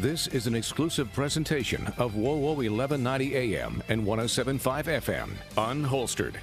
This is an exclusive presentation of WOWO 1190 AM and 1075 FM, unholstered.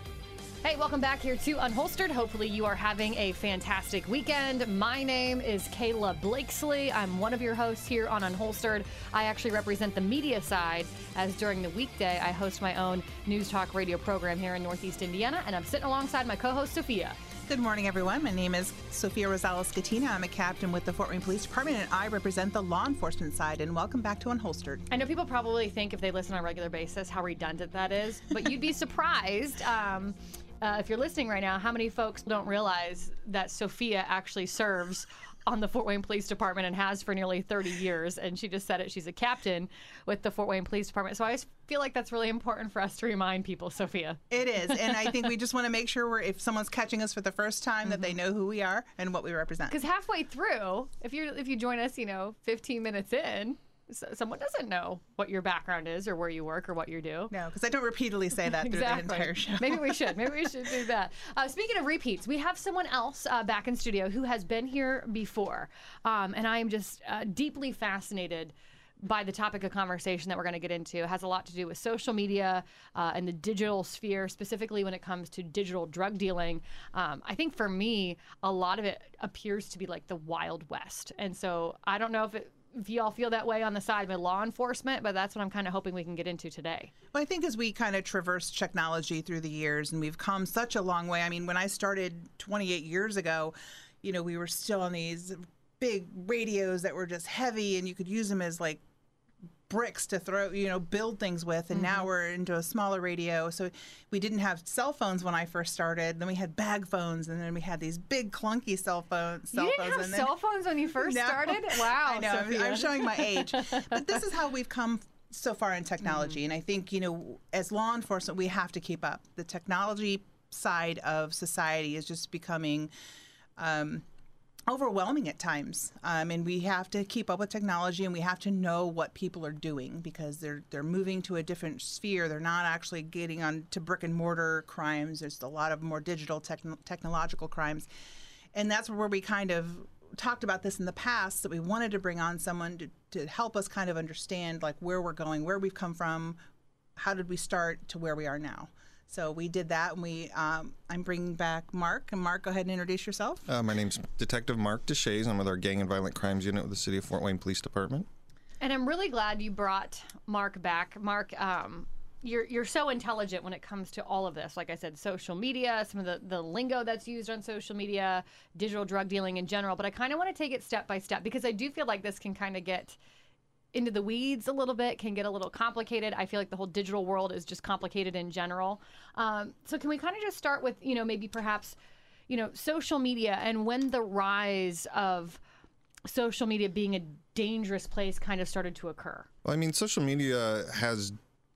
Hey, welcome back here to Unholstered. Hopefully, you are having a fantastic weekend. My name is Kayla Blakeslee. I'm one of your hosts here on Unholstered. I actually represent the media side, as during the weekday, I host my own news talk radio program here in Northeast Indiana, and I'm sitting alongside my co host, Sophia. Good morning, everyone. My name is Sophia Rosales Scatena. I'm a captain with the Fort Wayne Police Department, and I represent the law enforcement side. And welcome back to Unholstered. I know people probably think if they listen on a regular basis how redundant that is, but you'd be surprised. Um, uh, if you're listening right now, how many folks don't realize that Sophia actually serves on the Fort Wayne Police Department and has for nearly 30 years. And she just said it. She's a captain with the Fort Wayne Police Department. So I feel like that's really important for us to remind people, Sophia. It is. And I think we just want to make sure we're, if someone's catching us for the first time, mm-hmm. that they mm-hmm. know who we are and what we represent. Because halfway through, if you if you join us, you know, 15 minutes in, someone doesn't know what your background is or where you work or what you do. No, because I don't repeatedly say that exactly. through the entire show. Maybe we should. Maybe we should do that. Uh, speaking of repeats, we have someone else uh, back in studio who has been here before, um, and I am just uh, deeply fascinated by the topic of conversation that we're going to get into. It has a lot to do with social media uh, and the digital sphere, specifically when it comes to digital drug dealing. Um, I think for me, a lot of it appears to be like the Wild West. And so I don't know if it if you all feel that way on the side of law enforcement, but that's what I'm kind of hoping we can get into today. Well, I think as we kind of traverse technology through the years and we've come such a long way. I mean, when I started 28 years ago, you know, we were still on these big radios that were just heavy and you could use them as like bricks to throw, you know, build things with. And mm-hmm. now we're into a smaller radio. So we didn't have cell phones when I first started. Then we had bag phones, and then we had these big clunky cell phones. Cell you didn't phones, have cell phones when you first no. started? Wow, I know. I'm, I'm, showing my age, but this is how we've come so far in technology. Mm-hmm. And I think you know, as law enforcement, we have to keep up. The technology side of society is just becoming. Um, overwhelming at times. Um, and we have to keep up with technology and we have to know what people are doing because they're they're moving to a different sphere. They're not actually getting on to brick and mortar crimes. There's a lot of more digital techn- technological crimes. And that's where we kind of talked about this in the past that we wanted to bring on someone to, to help us kind of understand like where we're going, where we've come from, how did we start to where we are now. So we did that, and we um, I'm bringing back Mark. And Mark, go ahead and introduce yourself. Uh, my name's Detective Mark Deshays. I'm with our Gang and Violent Crimes Unit with the City of Fort Wayne Police Department. And I'm really glad you brought Mark back. Mark, um, you're you're so intelligent when it comes to all of this. Like I said, social media, some of the, the lingo that's used on social media, digital drug dealing in general. But I kind of want to take it step by step because I do feel like this can kind of get into the weeds a little bit, can get a little complicated. I feel like the whole digital world is just complicated in general. Um, so can we kind of just start with, you know, maybe perhaps, you know, social media and when the rise of social media being a dangerous place kind of started to occur? Well, I mean, social media has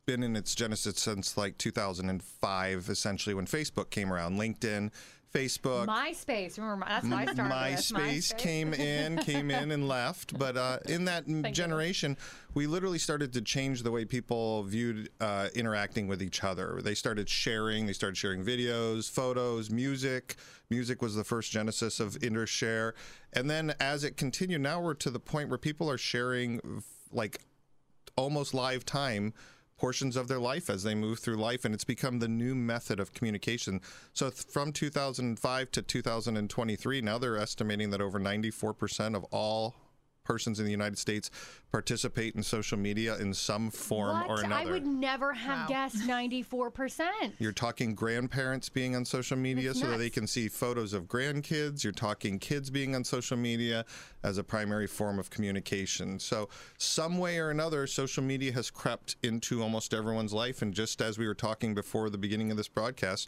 been in its genesis since like 2005, essentially, when Facebook came around. LinkedIn, Facebook. MySpace. Remember, that's how I started. MySpace, MySpace. came in, came in and left. But uh, in that Thank generation, you. we literally started to change the way people viewed uh, interacting with each other. They started sharing. They started sharing videos, photos, music. Music was the first genesis of InterShare. And then as it continued, now we're to the point where people are sharing like almost live time portions of their life as they move through life, and it's become the new method of communication. So from 2005 to 2023, now they're estimating that over 94% of all persons in the United States participate in social media in some form what? or another. I would never have wow. guessed 94%. You're talking grandparents being on social media That's so nuts. that they can see photos of grandkids. You're talking kids being on social media as a primary form of communication. So, some way or another, social media has crept into almost everyone's life. And just as we were talking before the beginning of this broadcast,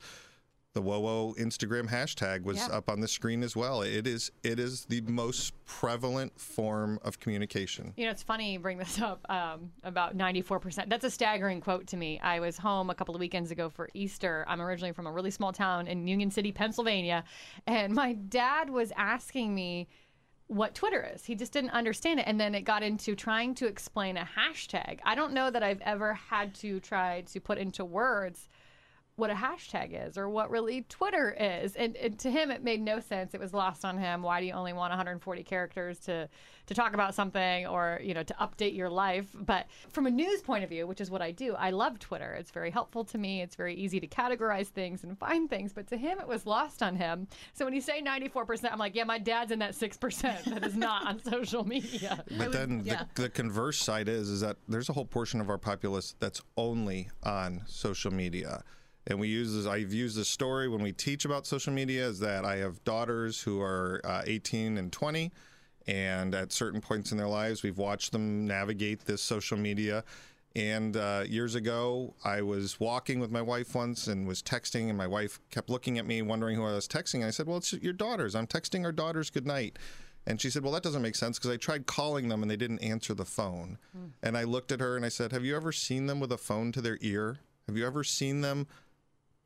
the WOWO Instagram hashtag was yeah. up on the screen as well. It is it is the most prevalent form of communication. You know, it's funny you bring this up um, about 94%. That's a staggering quote to me. I was home a couple of weekends ago for Easter. I'm originally from a really small town in Union City, Pennsylvania, and my dad was asking me what Twitter is. He just didn't understand it. And then it got into trying to explain a hashtag. I don't know that I've ever had to try to put into words what a hashtag is or what really Twitter is. And, and, to him, it made no sense. It was lost on him. Why do you only want 140 characters to to talk about something or you know to update your life? But from a news point of view, which is what I do, I love Twitter. It's very helpful to me. It's very easy to categorize things and find things. But to him, it was lost on him. So when you say 94%, I'm like, yeah, my dad's in that six percent that is not on social media. But would- then yeah. the, the converse side is is that there's a whole portion of our populace that's only on social media. And we use this, I've used this story when we teach about social media is that I have daughters who are uh, 18 and 20. And at certain points in their lives, we've watched them navigate this social media. And uh, years ago, I was walking with my wife once and was texting, and my wife kept looking at me, wondering who I was texting. And I said, Well, it's your daughters. I'm texting our daughters good night. And she said, Well, that doesn't make sense because I tried calling them and they didn't answer the phone. And I looked at her and I said, Have you ever seen them with a phone to their ear? Have you ever seen them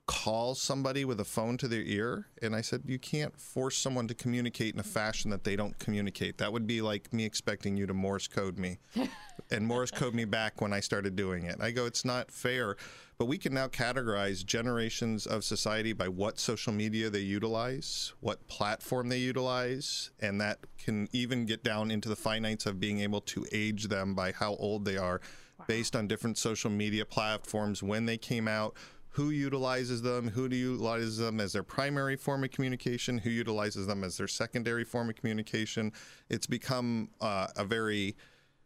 call somebody with a phone to their ear? And I said, You can't force someone to communicate in a fashion that they don't communicate. That would be like me expecting you to Morse code me and Morse code me back when I started doing it. I go, It's not fair. But we can now categorize generations of society by what social media they utilize, what platform they utilize, and that can even get down into the finites of being able to age them by how old they are based on different social media platforms, when they came out, who utilizes them, who utilizes them as their primary form of communication, who utilizes them as their secondary form of communication. It's become uh, a very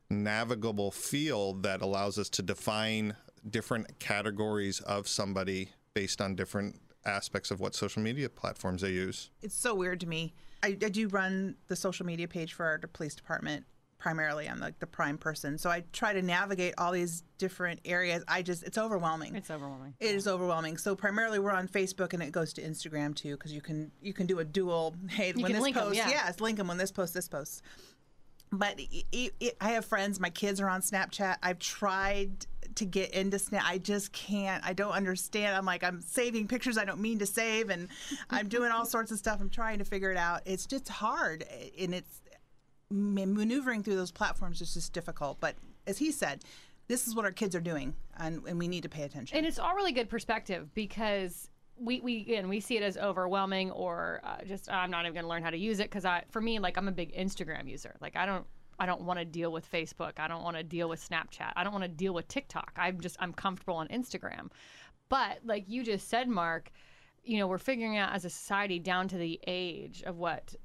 navigable field that allows us to define different categories of somebody based on different aspects of what social media platforms they use. it's so weird to me. I, I do run the social media page for our police department primarily. I'm like the prime person, so I try to navigate all these different areas. I just it's overwhelming. It's overwhelming. It is overwhelming. So primarily we're on Facebook and it goes to Instagram too because you can you can do a dual. Hey, when can this post, yeah. yes, link them when this post, this post. But i i i I have friends. My kids are on Snapchat. I've tried to get into Snap. I just can't. I don't understand. I'm like I'm saving pictures I don't mean to save, and I'm doing all sorts of stuff. I'm trying to figure it out. It's just hard, and it's maneuvering through those platforms is just difficult. But as he said, this is what our kids are doing, and, and we need to pay attention. And it's all really good perspective because we, we again we see it as overwhelming or uh, just I'm not even going to learn how to use it because I for me like I'm a big Instagram user. Like I don't I don't want to deal with Facebook. I don't want to deal with Snapchat. I don't want to deal with TikTok. I'm just I'm comfortable on Instagram. But like you just said, Mark, you know we're figuring out as a society down to the age of what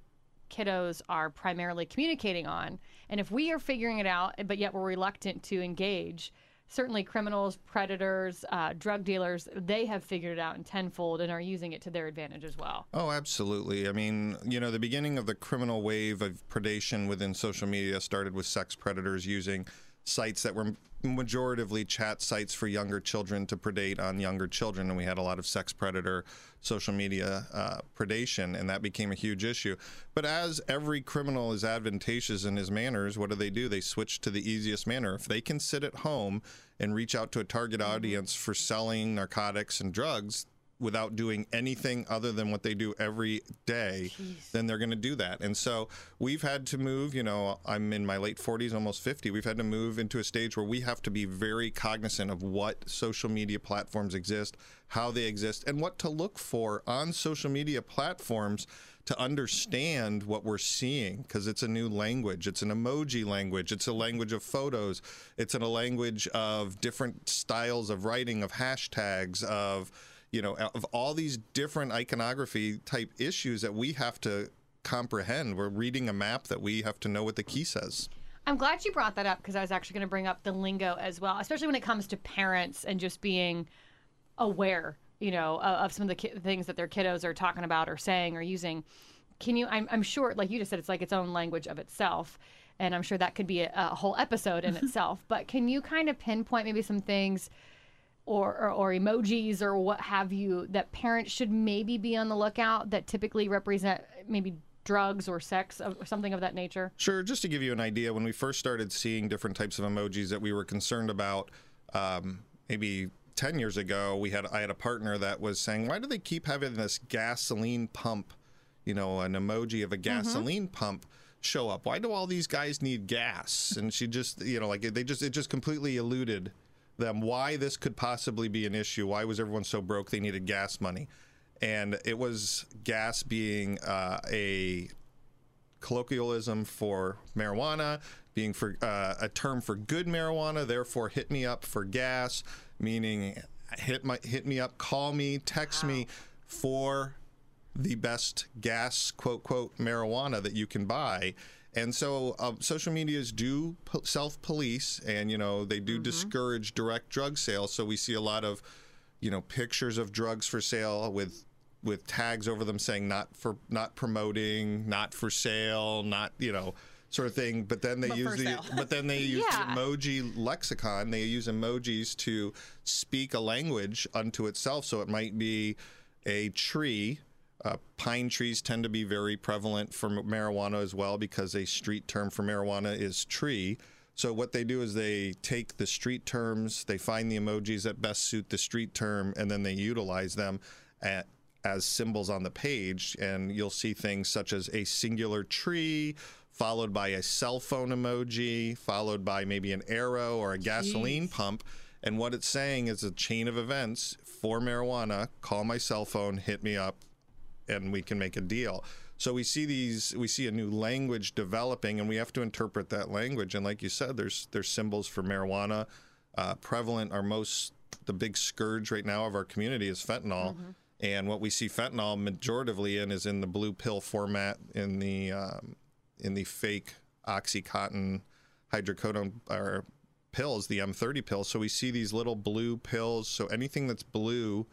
kiddos are primarily communicating on. And if we are figuring it out, but yet we're reluctant to engage, certainly criminals, predators, uh, drug dealers, they have figured it out in tenfold and are using it to their advantage as well. Oh, absolutely. I mean, you know, the beginning of the criminal wave of predation within social media started with sex predators using sites that were majoritively chat sites for younger children to predate on younger children. And we had a lot of sex predator social media uh, predation, and that became a huge issue. But as every criminal is advantageous in his manners, what do they do? They switch to the easiest manner. If they can sit at home and reach out to a target audience for selling narcotics and drugs, without doing anything other than what they do every day, then they're going to do that. And so we've had to move, you know, I'm in my late 40s, almost 50. We've had to move into a stage where we have to be very cognizant of what social media platforms exist, how they exist, and what to look for on social media platforms to understand what we're seeing because it's a new language. It's an emoji language. It's a language of photos. It's in a language of different styles of writing, of hashtags, of you know, of all these different iconography type issues that we have to comprehend. We're reading a map that we have to know what the key says. I'm glad you brought that up because I was actually going to bring up the lingo as well, especially when it comes to parents and just being aware, you know, of, of some of the ki- things that their kiddos are talking about or saying or using. Can you? I'm, I'm sure, like you just said, it's like its own language of itself, and I'm sure that could be a, a whole episode in itself. But can you kind of pinpoint maybe some things? Or, or, or emojis or what have you that parents should maybe be on the lookout that typically represent maybe drugs or sex or something of that nature? Sure. Just to give you an idea, when we first started seeing different types of emojis that we were concerned about, um, maybe 10 years ago, we had I had a partner that was saying, "Why do they keep having this gasoline pump? You know, an emoji of a gasoline pump." show up why do all these guys need gas and she just you know like they just it just completely eluded them why this could possibly be an issue. Why was everyone so broke they needed gas money? And it was gas being uh, a colloquialism for marijuana, being for uh, a term for good marijuana. Therefore, hit me up for gas, meaning hit my hit me up, call me, text me for the best gas quote quote marijuana that you can buy. And so, uh, social medias do po- self police, and you know they do discourage direct drug sales. So we see a lot of, you know, pictures of drugs for sale with with tags over them saying not for not promoting, not for sale, not you know sort of thing. But then they But use the but then they use Yeah. the emoji lexicon. They use emojis to speak a language unto itself. So it might be a tree. Uh, pine trees tend to be very prevalent for marijuana as well because a street term for marijuana is tree. So what they do is they take the street terms, they find the emojis that best suit the street term, and then they utilize them at, as symbols on the page. And you'll see things such as a singular tree, followed by a cell phone emoji, followed by maybe an arrow or a gasoline pump. And what it's saying is a chain of events for marijuana. Call my cell phone, hit me up, and we can make a deal. So we see these, we see a new language developing, and we have to interpret that language. And like you said, there's there's symbols for marijuana. Uh, prevalent, our most the big scourge right now of our community is fentanyl. And what we see fentanyl majoritively in is in the blue pill format, in the um, in the fake oxycontin hydrocodone or pills, the M30 pills. So we see these little blue pills. So anything that's blue,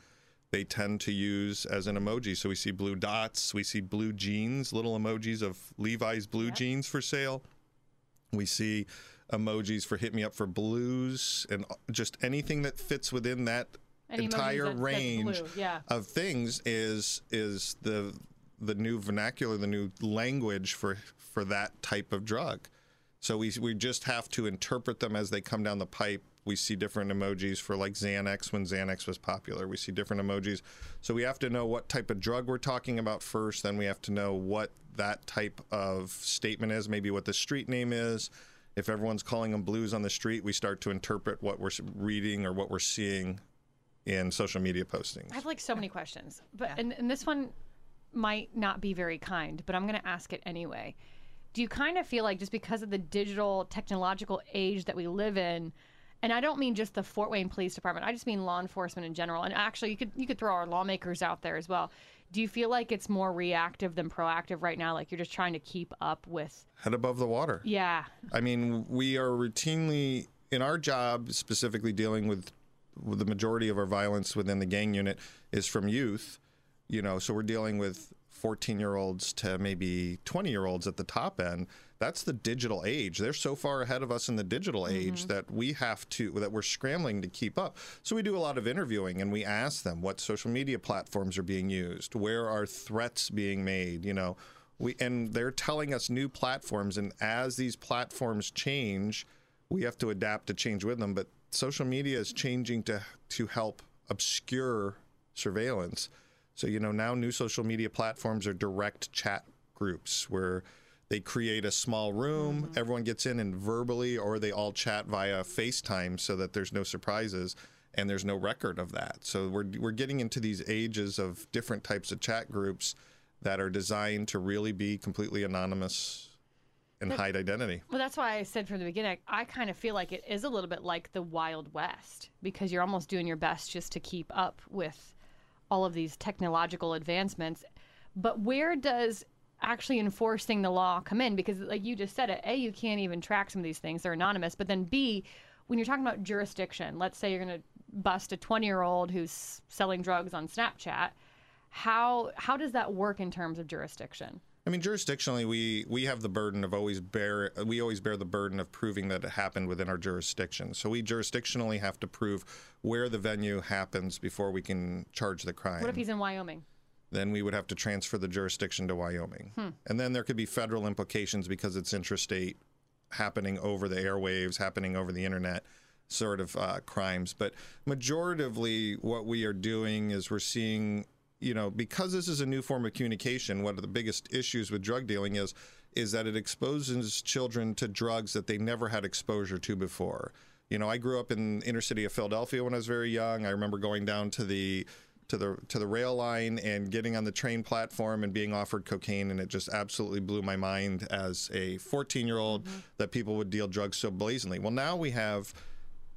they tend to use as an emoji. So we see blue dots, we see blue jeans, little emojis of Levi's blue jeans for sale. We see emojis for hit me up for blues and just anything that fits within that Any entire that- range yeah. of things is is the the new vernacular, the new language for for that type of drug. So we we just have to interpret them as they come down the pipe. We see different emojis for like Xanax when Xanax was popular. We see different emojis. So we have to know what type of drug we're talking about first. Then we have to know what that type of statement is, maybe what the street name is. If everyone's calling them blues on the street, we start to interpret what we're reading or what we're seeing in social media postings. I have like so many questions, but and, and this one might not be very kind, but I'm going to ask it anyway. Do you kind of feel like just because of the digital technological age that we live in, and I don't mean just the Fort Wayne Police Department, I just mean law enforcement in general, and actually you could you could throw our lawmakers out there as well. Do you feel like it's more reactive than proactive right now? Like you're just trying to keep up with? Head above the water. Yeah, I mean, we are routinely in our job, specifically dealing with, with the majority of our violence within the gang unit is from youth. You know, so we're dealing with 14 year olds to maybe 20 year olds at the top end. That's the digital age. They're so far ahead of us in the digital mm-hmm. age that we have to, that we're scrambling to keep up. So we do a lot of interviewing and we ask them what social media platforms are being used, where are threats being made, you know. We, and they're telling us new platforms, and as these platforms change, we have to adapt to change with them. But social media is changing to to help obscure surveillance. So you know now new social media platforms are direct chat groups where they create a small room, mm-hmm. everyone gets in and verbally, or they all chat via FaceTime so that there's no surprises and there's no record of that. So we're we're getting into these ages of different types of chat groups that are designed to really be completely anonymous and hide identity. Well, that's why I said from the beginning, I kind of feel like it is a little bit like the Wild West because you're almost doing your best just to keep up with all of these technological advancements. But where does actually enforcing the law come in? Because, like you just said, it, A, you can't even track some of these things, they're anonymous. But then, B, when you're talking about jurisdiction, let's say you're going to bust a 20 year old who's selling drugs on Snapchat. How how does that work in terms of jurisdiction? I mean, jurisdictionally, we we have the burden of always bear we always bear the burden of proving that it happened within our jurisdiction. So we jurisdictionally have to prove where the venue happens before we can charge the crime. What if he's in Wyoming? Then we would have to transfer the jurisdiction to Wyoming. Hmm. And then there could be federal implications because it's interstate happening over the airwaves, happening over the internet sort of uh, crimes. But majoritively, what we are doing is we're seeing, you know, because this is a new form of communication, one of the biggest issues with drug dealing is is that it exposes children to drugs that they never had exposure to before. You know, I grew up in inner city of Philadelphia when I was very young. I remember going down to the to the to the rail line and getting on the train platform and being offered cocaine and it just absolutely blew my mind as a 14 year old mm-hmm. that people would deal drugs so blazingly. Well, now we have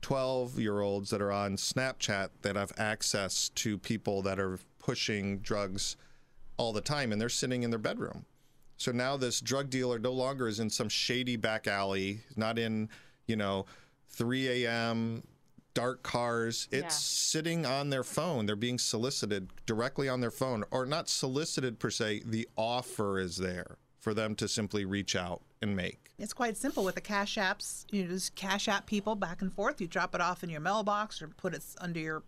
12 year olds that are on Snapchat that have access to people that are pushing drugs all the time and they're sitting in their bedroom. So now this drug dealer no longer is in some shady back alley, not in, you know, 3 a.m dark cars. It's yeah. sitting on their phone. They're being solicited directly on their phone, or not solicited per se. The offer is there for them to simply reach out and make. It's quite simple with the cash apps. You just cash app people back and forth. You drop it off in your mailbox or put it under your,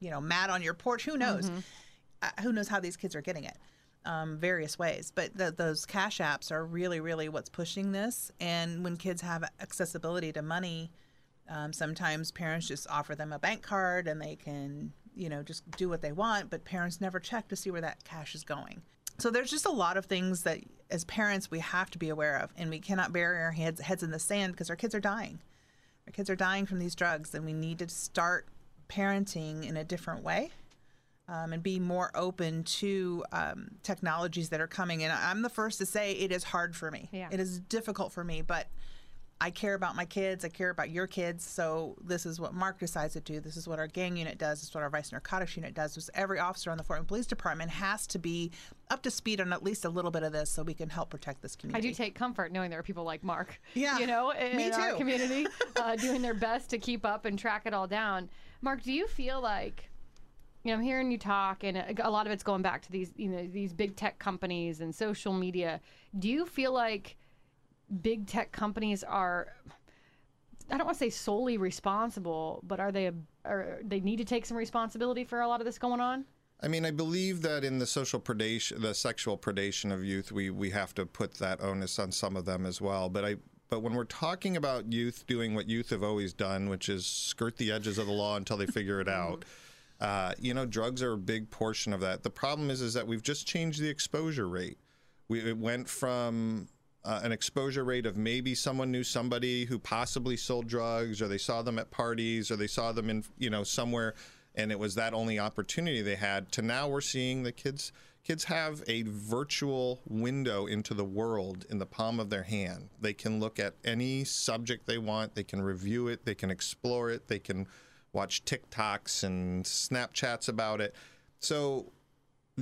you know, mat on your porch. Who knows? Mm-hmm. Uh, who knows how these kids are getting it? Um, various ways. But the, those cash apps are really, really what's pushing this. And when kids have accessibility to money, um, sometimes parents just offer them a bank card and they can, you know, just do what they want, but parents never check to see where that cash is going. So there's just a lot of things that as parents we have to be aware of, and we cannot bury our heads heads in the sand because our kids are dying. Our kids are dying from these drugs, and we need to start parenting in a different way. Um, and be more open to um, technologies that are coming. And I'm the first to say it is hard for me. Yeah. It is difficult for me, but I care about my kids. I care about your kids. So this is what Mark decides to do. This is what our gang unit does. This is what our vice narcotics unit does. This every officer on the Fort Wayne Police Department has to be up to speed on at least a little bit of this, so we can help protect this community. I do take comfort knowing there are people like Mark. Yeah, you know, in, me in too. our community, uh, doing their best to keep up and track it all down. Mark, do you feel like? you know, I'm hearing you talk, and a lot of it's going back to these, you know, these big tech companies and social media. Do you feel like big tech companies are I don't want to say solely responsible, but are they are they need to take some responsibility for a lot of this going on? I mean, I believe that in the social predation, the sexual predation of youth, we we have to put that onus on some of them as well. But I but when we're talking about youth doing what youth have always done, which is skirt the edges of the law until they figure it out. Uh, you know, drugs are a big portion of that. The problem is, is that we've just changed the exposure rate. We, it went from uh, an exposure rate of maybe someone knew somebody who possibly sold drugs or they saw them at parties or they saw them in you know somewhere and it was that only opportunity they had to now we're seeing the kids kids have a virtual window into the world in the palm of their hand. They can look at any subject they want they can review it they can explore it they can watch tiktoks and snapchats about it. So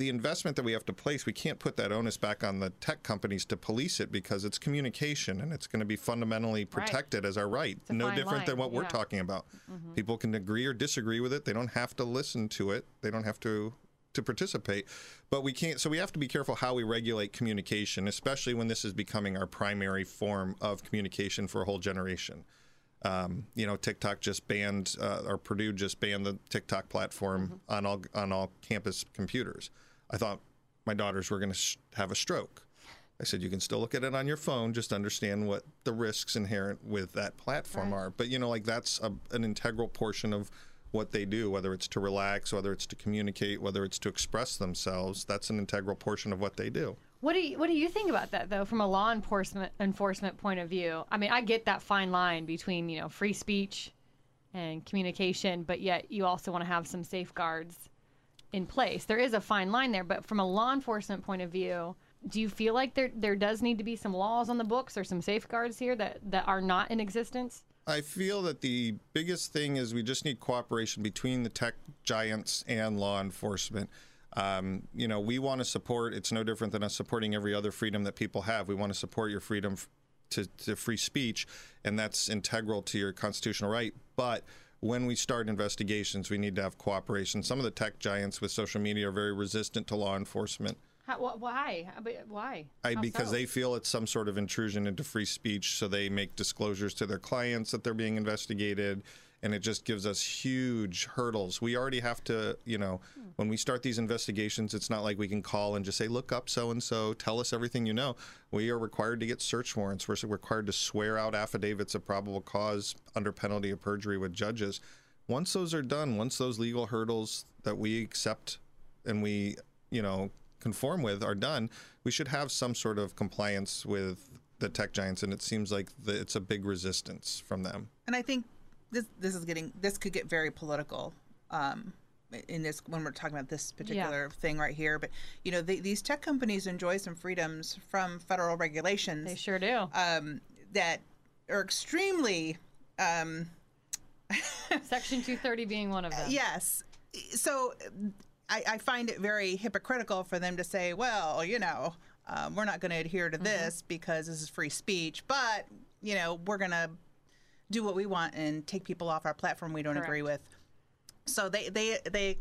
the investment that we have to place, we can't put that onus back on the tech companies to police it because it's communication and it's going to be fundamentally protected right. as our right. No different line. than what yeah. we're talking about. Mm-hmm. People can agree or disagree with it. They don't have to listen to it. They don't have to to participate. But we can't so we have to be careful how we regulate communication, especially when this is becoming our primary form of communication for a whole generation. Um, you know, TikTok just banned, uh, or Purdue just banned the TikTok platform mm-hmm. on all on all campus computers. I thought my daughters were going to sh- have a stroke. I said, you can still look at it on your phone, just understand what the risks inherent with that platform right. are. But, you know, like that's a, an integral portion of what they do, whether it's to relax, whether it's to communicate, whether it's to express themselves. That's an integral portion of what they do. What do you What do you think about that though, from a law enforcement enforcement point of view? I mean, I get that fine line between you know free speech and communication, but yet you also want to have some safeguards in place. There is a fine line there, but from a law enforcement point of view, do you feel like there there does need to be some laws on the books or some safeguards here that that are not in existence? I feel that the biggest thing is we just need cooperation between the tech giants and law enforcement. Um, you know, we want to support. It's no different than us supporting every other freedom that people have. We want to support your freedom to, to free speech, and that's integral to your constitutional right. But when we start investigations, we need to have cooperation. Some of the tech giants with social media are very resistant to law enforcement. How, why? Why? I, because so? they feel it's some sort of intrusion into free speech, so they make disclosures to their clients that they're being investigated and it just gives us huge hurdles. We already have to, you know, hmm. when we start these investigations, it's not like we can call and just say, look up so and so, tell us everything you know. We are required to get search warrants. We're required to swear out affidavits of probable cause under penalty of perjury with judges. Once those are done, once those legal hurdles that we accept and we, you know, conform with are done, we should have some sort of compliance with the tech giants. And it seems like the, it's a big resistance from them. And I think this this is getting this could get very political. Um, in this when we're talking about this particular thing right here but you know these tech companies enjoy some freedoms from federal regulations They sure do. um, that are extremely um, Section 230 being one of them. yes so I, I find it very hypocritical for them to say well you know um, we're not going to adhere to this because this is free speech but you know we're going to do what we want and take people off our platform we don't agree with. So they they they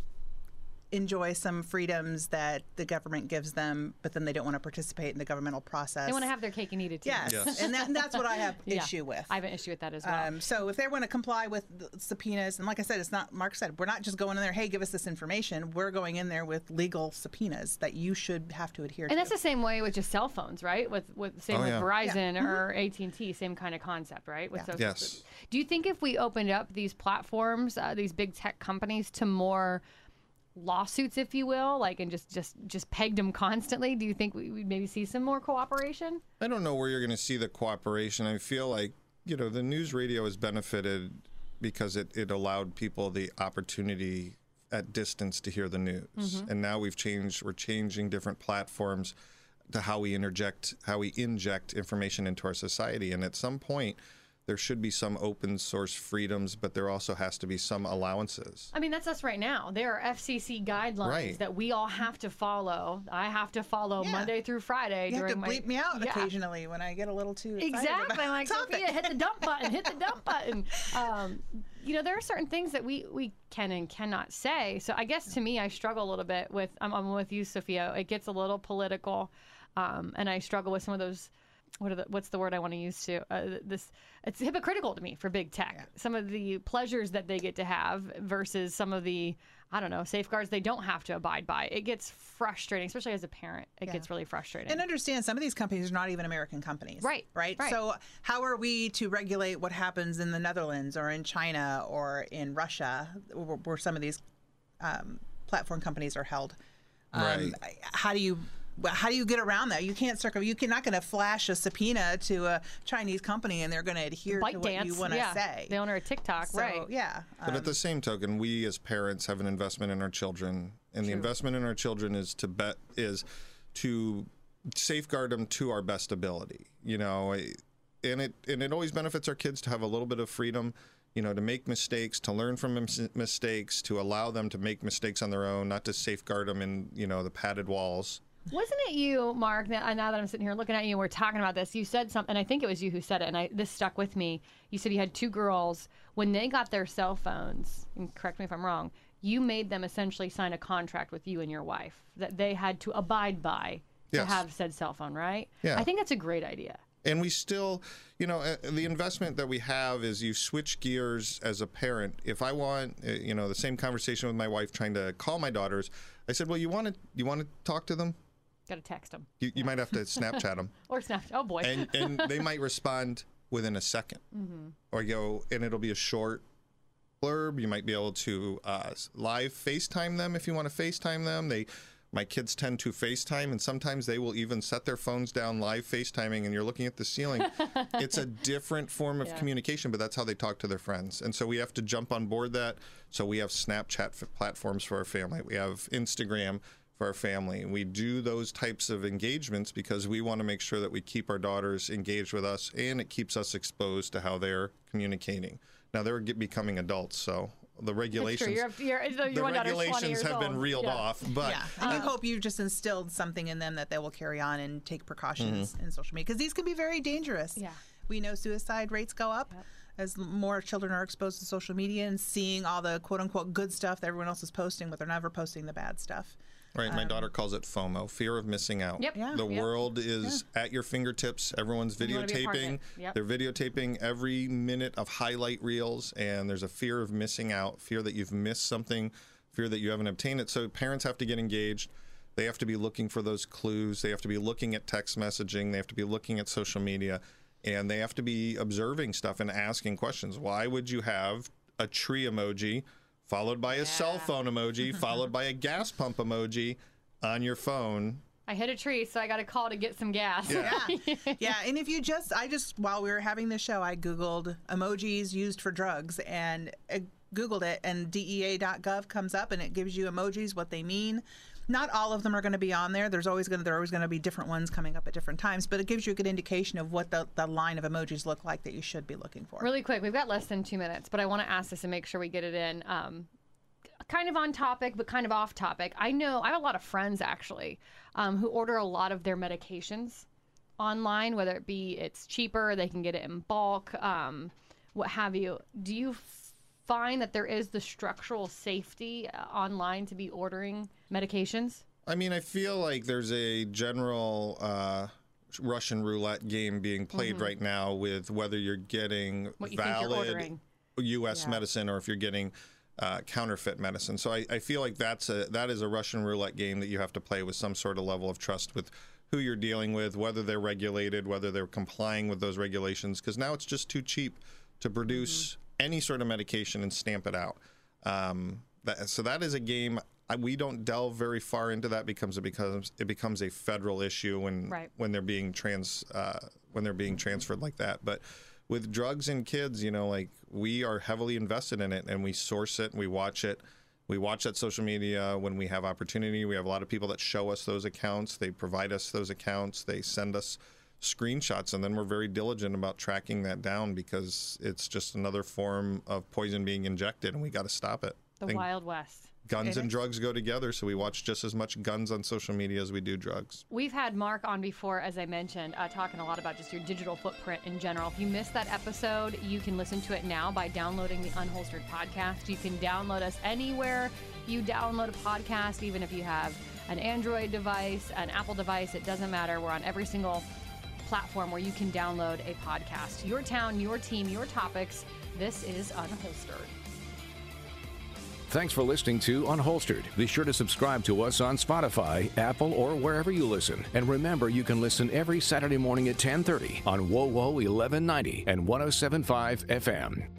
enjoy some freedoms that the government gives them but then they don't want to participate in the governmental process They want to have their cake and eat it too. yes, Yes. and that, that's what i have Yeah. issue with I have an issue with that as well. um, so if they want to comply with the subpoenas, and like I said, it's not Mark said we're not just going in there. Hey, give us this information. We're going in there with legal subpoenas that you should have to adhere and to. And that's the same way with just cell phones, right? With with same Oh, with yeah. Verizon or AT and T, same kind of concept, right? With Yeah. social Yes. Do you think if we opened up these platforms, uh, these big tech companies, to more lawsuits, if you will, like and just just just pegged them constantly, do you think we would maybe see some more cooperation? I don't know where you're going to see the cooperation. I feel like, you know, the news radio has benefited because it, it allowed people the opportunity at distance to hear the news. Mm-hmm. And now we've changed, we're changing different platforms to how we interject, how we inject information into our society. And at some point, there should be some open source freedoms, but there also has to be some allowances. I mean, that's us right now. There are FCC guidelines Right. that we all have to follow. I have to follow Yeah. Monday through Friday you have during to my bleep me out Yeah. occasionally when I get a little too excited Exactly. about I'm like, topic. Sophia, hit the dump button, hit the dump button. Um, you know, there are certain things that we, we can and cannot say. So I guess to me, I struggle a little bit with, I'm, I'm with you, Sophia. It gets a little political. Um, and I struggle with some of those, what are the, what's the word I want to use to, uh, this, it's hypocritical to me for big tech. Some of the pleasures that they get to have versus some of the, I don't know, safeguards they don't have to abide by. It gets frustrating, especially as a parent. It gets really frustrating. And understand some of these companies are not even American companies. Right, Right. right. So how are we to regulate what happens in the Netherlands or in China or in Russia, where, where some of these um, platform companies are held? Right. How do you well, how do you get around that? You can't circle. You can not going to flash a subpoena to a Chinese company and they're going to adhere Bite to what dance. you want to yeah. say. The owner of TikTok, so, right. Yeah. But at um, the same token, we as parents have an investment in our children, and the investment in our children is to bet is to safeguard them to our best ability. You know, eh, and it and it always benefits our kids to have a little bit of freedom. You know, to make mistakes, to learn from mistakes, to allow them to make mistakes on their own, not to safeguard them in you know the padded walls. Wasn't it you, Mark? Now, now that I'm sitting here looking at you, we're talking about this. You said something. I think it was you who said it, and I, this stuck with me. You said you had two girls when they got their cell phones. And correct me if I'm wrong. You made them essentially sign a contract with you and your wife that they had to abide by to Yes. have said cell phone, right? Yeah. I think that's a great idea. and we still you know uh, the investment that we have is you switch gears as a parent if i want uh, you know the same conversation with my wife trying to call my daughters i said well you want to you want to talk to them Got to text them you, you might have to snapchat them or snap. Oh boy. and and they might respond within a 2nd or go and it'll be a short blurb you might be able to uh, live facetime them if you want to facetime them they my kids tend to FaceTime, and sometimes they will even set their phones down live FaceTiming, and you're looking at the ceiling. it's a different form of Yeah. communication, but that's how they talk to their friends. And so we have to jump on board that. So we have Snapchat f- platforms for our family, we have Instagram for our family. We do those types of engagements because we want to make sure that we keep our daughters engaged with us, and it keeps us exposed to how they're communicating. Now they're get, becoming adults, so the That's true. regulations. You're, you're, the one daughter's 20 regulations years have been reeled Yeah. off, but yeah, and you hope you've just instilled something in them that they will carry on and take precautions Mm-hmm. in social media because these can be very dangerous. Yeah. we know suicide rates go up as more children are exposed to social media and seeing all the quote unquote good stuff that everyone else is posting, but they're never posting the bad stuff. Right, my daughter calls it FOMO, fear of missing out. Um, Yep. Yeah. The Yep. world is at your fingertips. Everyone's you wanna be a part of videotaping. Yep. They're videotaping every minute of highlight reels, and there's a fear of missing out, fear that you've missed something, fear that you haven't obtained it. So parents have to get engaged. They have to be looking for those clues. They have to be looking at text messaging. They have to be looking at social media, and they have to be observing stuff and asking questions. Why would you have a tree emoji? Followed by a cell phone emoji, followed by a gas pump emoji on your phone I hit a tree, so I got a call to get some gas. Yeah. yeah. And if you just, I just, while we were having this show, I Googled emojis used for drugs and I Googled it, and DEA.gov comes up and it gives you emojis, what they mean. Not all of them are going to be on there. There's always going to, there are always going to be different ones coming up at different times, but it gives you a good indication of what the, the line of emojis look like that you should be looking for. Really quick, we've got less than two minutes, but I want to ask this and make sure we get it in. Um, kind of on topic, but kind of off topic. I know I have a lot of friends actually um, who order a lot of their medications online, whether it be it's cheaper, they can get it in bulk, um, what have you. Do you find that there is the structural safety uh, online to be ordering medications? I mean, I feel like there's a general uh, Russian roulette game being played Mm-hmm. right now with whether you're getting you you're valid ordering. U.S. medicine or if you're getting uh, counterfeit medicine. So I, I feel like that's a that is a Russian roulette game that you have to play with some sort of level of trust with who you're dealing with, whether they're regulated, whether they're complying with those regulations. Because now it's just too cheap to produce any sort of medication and stamp it out. Um, that, so that is a game. I, we don't delve very far into that because it becomes it becomes a federal issue when Right. when they're being trans uh, when they're being transferred like that. But with drugs and kids, you know, like we are heavily invested in it and we source it and we watch it. We watch that social media when we have opportunity. We have a lot of people that show us those accounts. They provide us those accounts. They send us screenshots, and then we're very diligent about tracking that down because it's just another form of poison being injected, and we got to stop it. The Wild West. guns and drugs go together, so we watch just as much guns on social media as we do drugs. We've had Mark on before, as I mentioned, uh, talking a lot about just your digital footprint in general. If you missed that episode, you can listen to it now by downloading the Unholstered podcast. You can download us anywhere you download a podcast, even if you have an Android device, an Apple device, it doesn't matter. We're on every single platform where you can download a podcast. Your town, your team, your topics. This is Unholstered. Thanks for listening to Unholstered. Be sure to subscribe to us on Spotify, Apple, or wherever you listen. And remember, you can listen every Saturday morning at 10:30 on WoWo 1190 and 1075 FM.